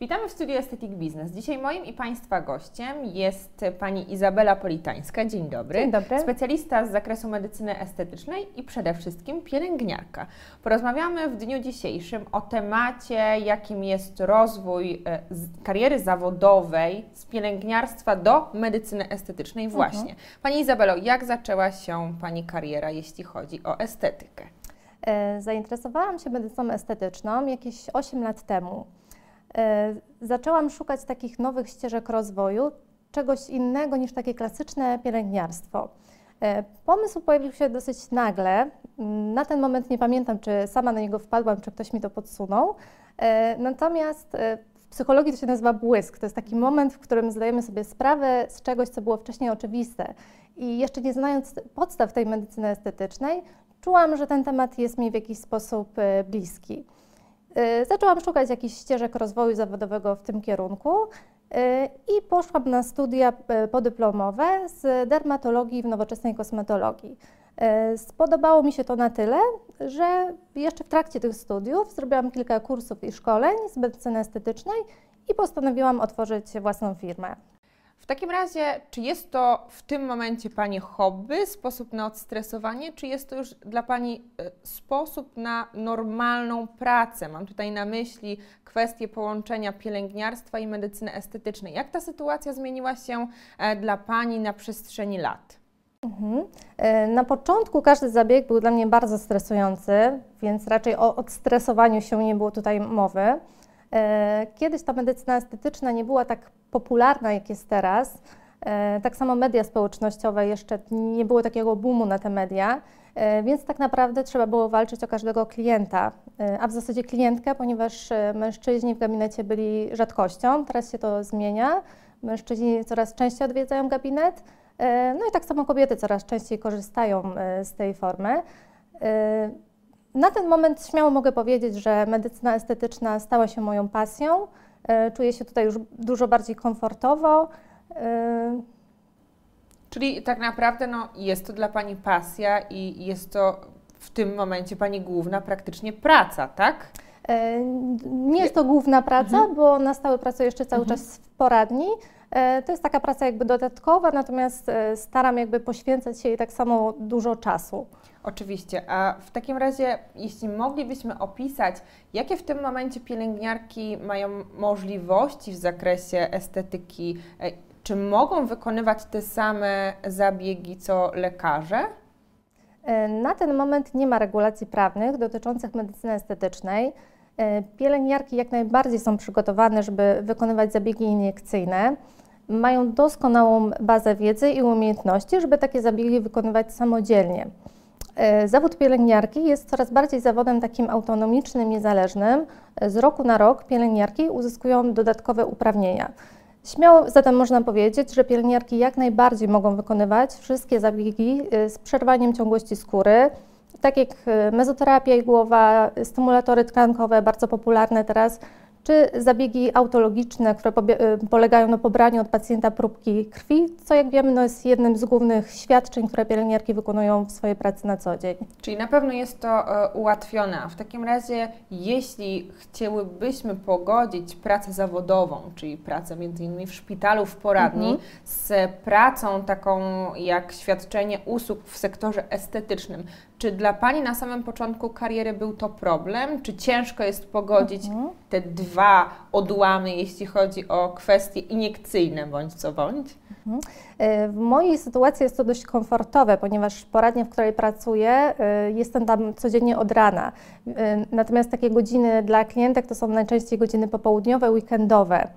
Witamy w studiu Aesthetic Business. Dzisiaj moim i Państwa gościem jest Pani Izabela Politańska. Dzień dobry. Dzień dobry. Specjalista z zakresu medycyny estetycznej i przede wszystkim pielęgniarka. Porozmawiamy w dniu dzisiejszym o temacie, jakim jest rozwój e, kariery zawodowej z pielęgniarstwa do medycyny estetycznej mhm. właśnie. Mhm. Pani Izabelo, jak zaczęła się Pani kariera, jeśli chodzi o estetykę? E, zainteresowałam się medycyną estetyczną jakieś 8 lat temu. E, zaczęłam szukać takich nowych ścieżek rozwoju, czegoś innego niż takie klasyczne pielęgniarstwo. E, pomysł pojawił się dosyć nagle. Na ten moment nie pamiętam, czy sama na niego wpadłam, czy ktoś mi to podsunął. Natomiast w psychologii to się nazywa błysk. To jest taki moment, w którym zdajemy sobie sprawę z czegoś, co było wcześniej oczywiste. I jeszcze nie znając podstaw tej medycyny estetycznej, czułam, że ten temat jest mi w jakiś sposób bliski. Y, zaczęłam szukać jakichś ścieżek rozwoju zawodowego w tym kierunku y, i poszłam na studia podyplomowe z dermatologii w nowoczesnej kosmetologii. Spodobało mi się to na tyle, że jeszcze w trakcie tych studiów zrobiłam kilka kursów i szkoleń z medycyny estetycznej i postanowiłam otworzyć własną firmę. W takim razie, czy jest to w tym momencie Pani hobby, sposób na odstresowanie, czy jest to już dla Pani e, sposób na normalną pracę? Mam tutaj na myśli kwestię połączenia pielęgniarstwa i medycyny estetycznej. Jak ta sytuacja zmieniła się e, dla Pani na przestrzeni lat? Mhm. E, na początku każdy zabieg był dla mnie bardzo stresujący, więc raczej o odstresowaniu się nie było tutaj mowy. Kiedyś ta medycyna estetyczna nie była tak popularna, jak jest teraz. E, tak samo media społecznościowe, jeszcze nie było takiego boomu na te media, e, więc tak naprawdę trzeba było walczyć o każdego klienta, e, a w zasadzie klientkę, ponieważ mężczyźni w gabinecie byli rzadkością, teraz się to zmienia. Mężczyźni coraz częściej odwiedzają gabinet, no i tak samo kobiety coraz częściej korzystają z tej formy. Na ten moment śmiało mogę powiedzieć, że medycyna estetyczna stała się moją pasją. E, czuję się tutaj już dużo bardziej komfortowo. E, Czyli tak naprawdę no, jest to dla Pani pasja i jest to w tym momencie Pani główna praktycznie praca, tak? E, nie jest to główna praca, mhm. bo na stałe pracuję jeszcze cały mhm. czas w poradni. To jest taka praca jakby dodatkowa, natomiast staram jakby poświęcać się jej tak samo dużo czasu. Oczywiście. A w takim razie, jeśli moglibyśmy opisać, jakie w tym momencie pielęgniarki mają możliwości w zakresie estetyki, e, czy mogą wykonywać te same zabiegi co lekarze? E, na ten moment nie ma regulacji prawnych dotyczących medycyny estetycznej. E, pielęgniarki jak najbardziej są przygotowane, żeby wykonywać zabiegi iniekcyjne. Mają doskonałą bazę wiedzy i umiejętności, żeby takie zabiegi wykonywać samodzielnie. E, zawód pielęgniarki jest coraz bardziej zawodem takim autonomicznym, niezależnym. Z roku na rok pielęgniarki uzyskują dodatkowe uprawnienia. Śmiało zatem można powiedzieć, że pielęgniarki jak najbardziej mogą wykonywać wszystkie zabiegi e, z przerwaniem ciągłości skóry, tak jak e, mezoterapia igłowa, stymulatory tkankowe, bardzo popularne teraz, czy zabiegi autologiczne, które y, polegają na pobraniu od pacjenta próbki krwi, co jak wiemy no jest jednym z głównych świadczeń, które pielęgniarki wykonują w swojej pracy na co dzień. Czyli na pewno jest to e, ułatwione. W takim razie, jeśli chcielibyśmy pogodzić pracę zawodową, czyli pracę między innymi w szpitalu, w poradni, mhm. z pracą taką jak świadczenie usług w sektorze estetycznym, czy dla Pani na samym początku kariery był to problem? Czy ciężko jest pogodzić mhm. te dwa odłamy, jeśli chodzi o kwestie iniekcyjne bądź co bądź? Mhm. E, w mojej sytuacji jest to dość komfortowe, ponieważ poradnia, w której pracuję, e, jestem tam codziennie od rana. E, natomiast takie godziny dla klientek to są najczęściej godziny popołudniowe, weekendowe.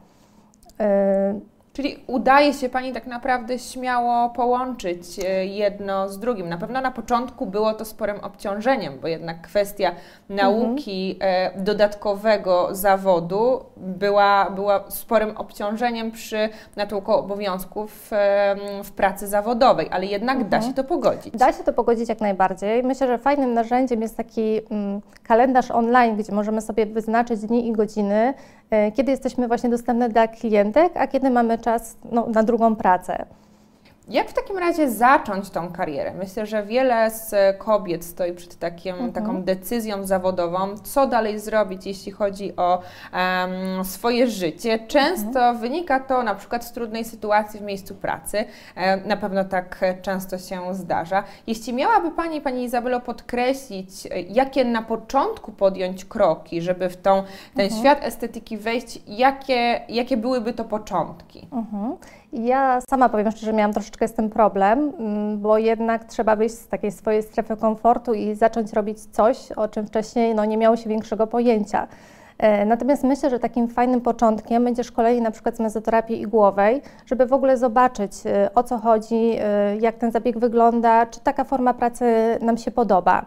Czyli udaje się Pani tak naprawdę śmiało połączyć e, jedno z drugim. Na pewno na początku było to sporym obciążeniem, bo jednak kwestia nauki mhm. dodatkowego zawodu była, była sporym obciążeniem przy natłoku obowiązków w pracy zawodowej, ale jednak mhm. da się to pogodzić. Da się to pogodzić jak najbardziej. Myślę, że fajnym narzędziem jest taki mm, kalendarz online, gdzie możemy sobie wyznaczyć dni i godziny, kiedy jesteśmy właśnie dostępne dla klientek, a kiedy mamy czas no, na drugą pracę. Jak w takim razie zacząć tą karierę? Myślę, że wiele z kobiet stoi przed takim, mhm. taką decyzją zawodową, co dalej zrobić, jeśli chodzi o um, swoje życie. Często mhm. wynika to na przykład z trudnej sytuacji w miejscu pracy. E, na pewno tak często się zdarza. Jeśli miałaby Pani, Pani Izabelo, podkreślić, jakie na początku podjąć kroki, żeby w tą, ten mhm. świat estetyki wejść, jakie, jakie byłyby to początki? Mhm. Ja sama powiem szczerze, miałam troszeczkę z tym problem, mm, bo jednak trzeba wyjść z takiej swojej strefy komfortu i zacząć robić coś, o czym wcześniej no, nie miało się większego pojęcia. E, natomiast myślę, że takim fajnym początkiem będzie szkolenie na przykład z mezoterapii igłowej, żeby w ogóle zobaczyć e, o co chodzi, e, jak ten zabieg wygląda, czy taka forma pracy nam się podoba.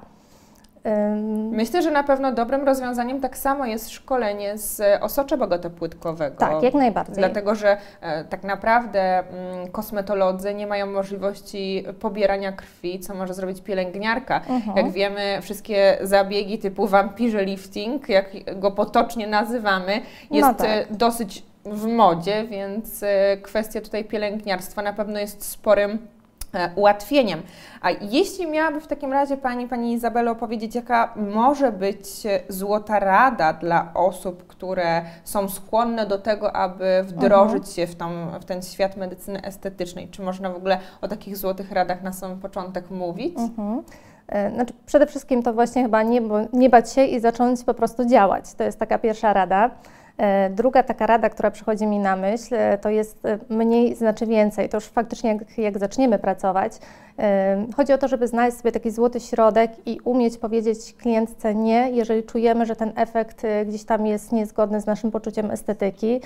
Myślę, że na pewno dobrym rozwiązaniem tak samo jest szkolenie z osocza bogotopłytkowego. Tak, jak najbardziej. Dlatego, że e, tak naprawdę mm, kosmetolodzy nie mają możliwości pobierania krwi, co może zrobić pielęgniarka. Mhm. Jak wiemy, wszystkie zabiegi typu vampirze lifting, jak go potocznie nazywamy, no jest no tak. dosyć w modzie, więc e, kwestia tutaj pielęgniarstwa na pewno jest sporym E, ułatwieniem. A jeśli miałaby w takim razie Pani, Pani Izabelo powiedzieć, jaka może być złota rada dla osób, które są skłonne do tego, aby wdrożyć -huh. się w, tą, w ten świat medycyny estetycznej? Czy można w ogóle o takich złotych radach na sam początek mówić? Mhm. E, znaczy, przede wszystkim to właśnie chyba nie, nie bać się i zacząć po prostu działać. To jest taka pierwsza rada. E, druga taka rada, która przychodzi mi na myśl, e, to jest e, mniej znaczy więcej. To już faktycznie jak, jak zaczniemy pracować, chodzi o to, żeby znaleźć sobie taki złoty środek i umieć powiedzieć klientce nie, jeżeli czujemy, że ten efekt gdzieś tam jest niezgodny z naszym poczuciem estetyki,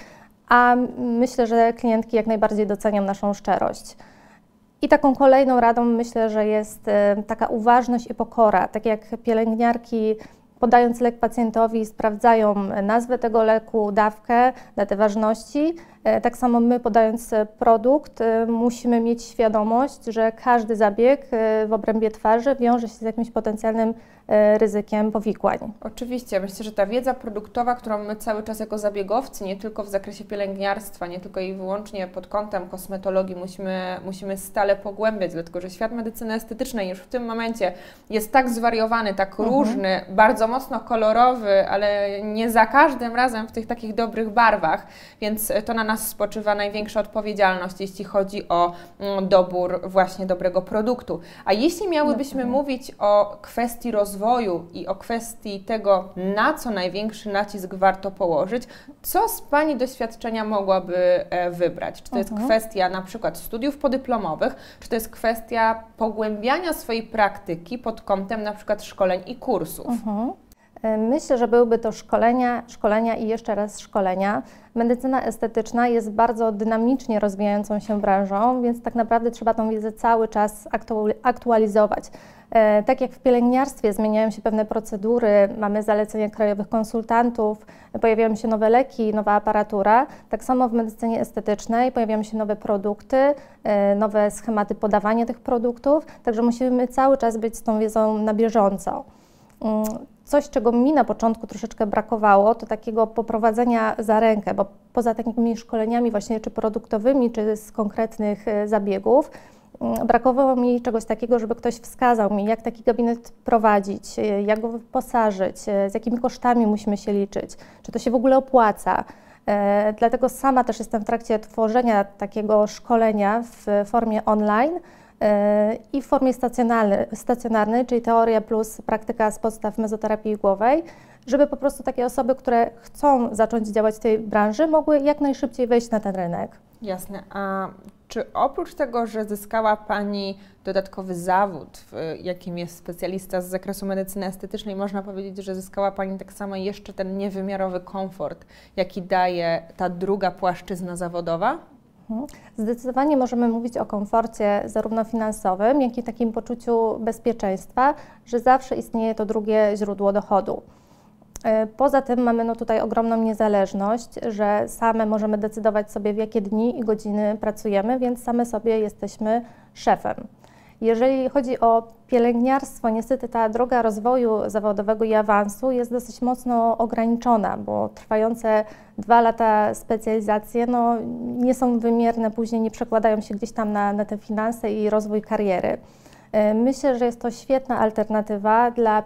a myślę, że klientki jak najbardziej docenią naszą szczerość. I taką kolejną radą myślę, że jest taka uważność i pokora. Tak jak pielęgniarki podając lek pacjentowi, sprawdzają nazwę tego leku, dawkę, datę ważności. E, tak samo my, podając produkt, e, musimy mieć świadomość, że każdy zabieg e, w obrębie twarzy wiąże się z jakimś potencjalnym ryzykiem powikłań. Oczywiście, myślę, że ta wiedza produktowa, którą my cały czas jako zabiegowcy, nie tylko w zakresie pielęgniarstwa, nie tylko i wyłącznie pod kątem kosmetologii musimy, musimy stale pogłębiać, dlatego że świat medycyny estetycznej już w tym momencie jest tak zwariowany, tak mhm. różny, bardzo mocno kolorowy, ale nie za każdym razem w tych takich dobrych barwach, więc to na nas spoczywa największa odpowiedzialność, jeśli chodzi o mm, dobór właśnie dobrego produktu. A jeśli miałybyśmy mówić o kwestii rozwoju i o kwestii tego, na co największy nacisk warto położyć, co z Pani doświadczenia mogłaby e, wybrać? Czy to jest mhm. kwestia na przykład studiów podyplomowych, czy to jest kwestia pogłębiania swojej praktyki pod kątem na przykład szkoleń i kursów? Mhm. Myślę, że byłyby to szkolenia, szkolenia i jeszcze raz szkolenia. Medycyna estetyczna jest bardzo dynamicznie rozwijającą się branżą, więc tak naprawdę trzeba tą wiedzę cały czas aktualizować. E, tak jak w pielęgniarstwie zmieniają się pewne procedury, mamy zalecenia krajowych konsultantów, pojawiają się nowe leki, nowa aparatura, tak samo w medycynie estetycznej pojawiają się nowe produkty, e, nowe schematy podawania tych produktów, także musimy cały czas być z tą wiedzą na bieżąco. Mm, coś, czego mi na początku troszeczkę brakowało, to takiego poprowadzenia za rękę, bo poza takimi szkoleniami właśnie czy produktowymi, czy z konkretnych e, zabiegów, mm, brakowało mi czegoś takiego, żeby ktoś wskazał mi, jak taki gabinet prowadzić, e, jak go wyposażyć, e, z jakimi kosztami musimy się liczyć, czy to się w ogóle opłaca. Dlatego sama też jestem w trakcie tworzenia takiego szkolenia w formie online, i w formie stacjonarnej, czyli teoria plus praktyka z podstaw mezoterapii głowej, żeby po prostu takie osoby, które chcą zacząć działać w tej branży, mogły jak najszybciej wejść na ten rynek. Jasne. A czy oprócz tego, że zyskała Pani dodatkowy zawód, jakim jest specjalista z zakresu medycyny estetycznej, można powiedzieć, że zyskała Pani tak samo jeszcze ten niewymiarowy komfort, jaki daje ta druga płaszczyzna zawodowa? Mhm. Zdecydowanie możemy mówić o komforcie zarówno finansowym, jak i takim poczuciu bezpieczeństwa, że zawsze istnieje to drugie źródło dochodu. E, poza tym mamy no tutaj ogromną niezależność, że same możemy decydować sobie, w jakie dni i godziny pracujemy, więc same sobie jesteśmy szefem. Jeżeli chodzi o pielęgniarstwo, niestety ta droga rozwoju zawodowego i awansu jest dosyć mocno ograniczona, bo trwające dwa lata specjalizacje no, nie są wymierne, później nie przekładają się gdzieś tam na, na te finanse i rozwój kariery. E, myślę, że jest to świetna alternatywa dla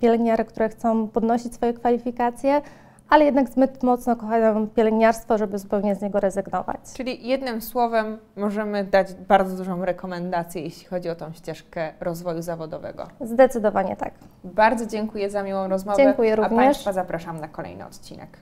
pielęgniarek, które chcą podnosić swoje kwalifikacje, ale jednak zbyt mocno kochają pielęgniarstwo, żeby zupełnie z niego rezygnować. Czyli jednym słowem możemy dać bardzo dużą rekomendację, jeśli chodzi o tą ścieżkę rozwoju zawodowego. Zdecydowanie tak. Bardzo dziękuję za miłą rozmowę. Dziękuję również. A Państwa zapraszam na kolejny odcinek.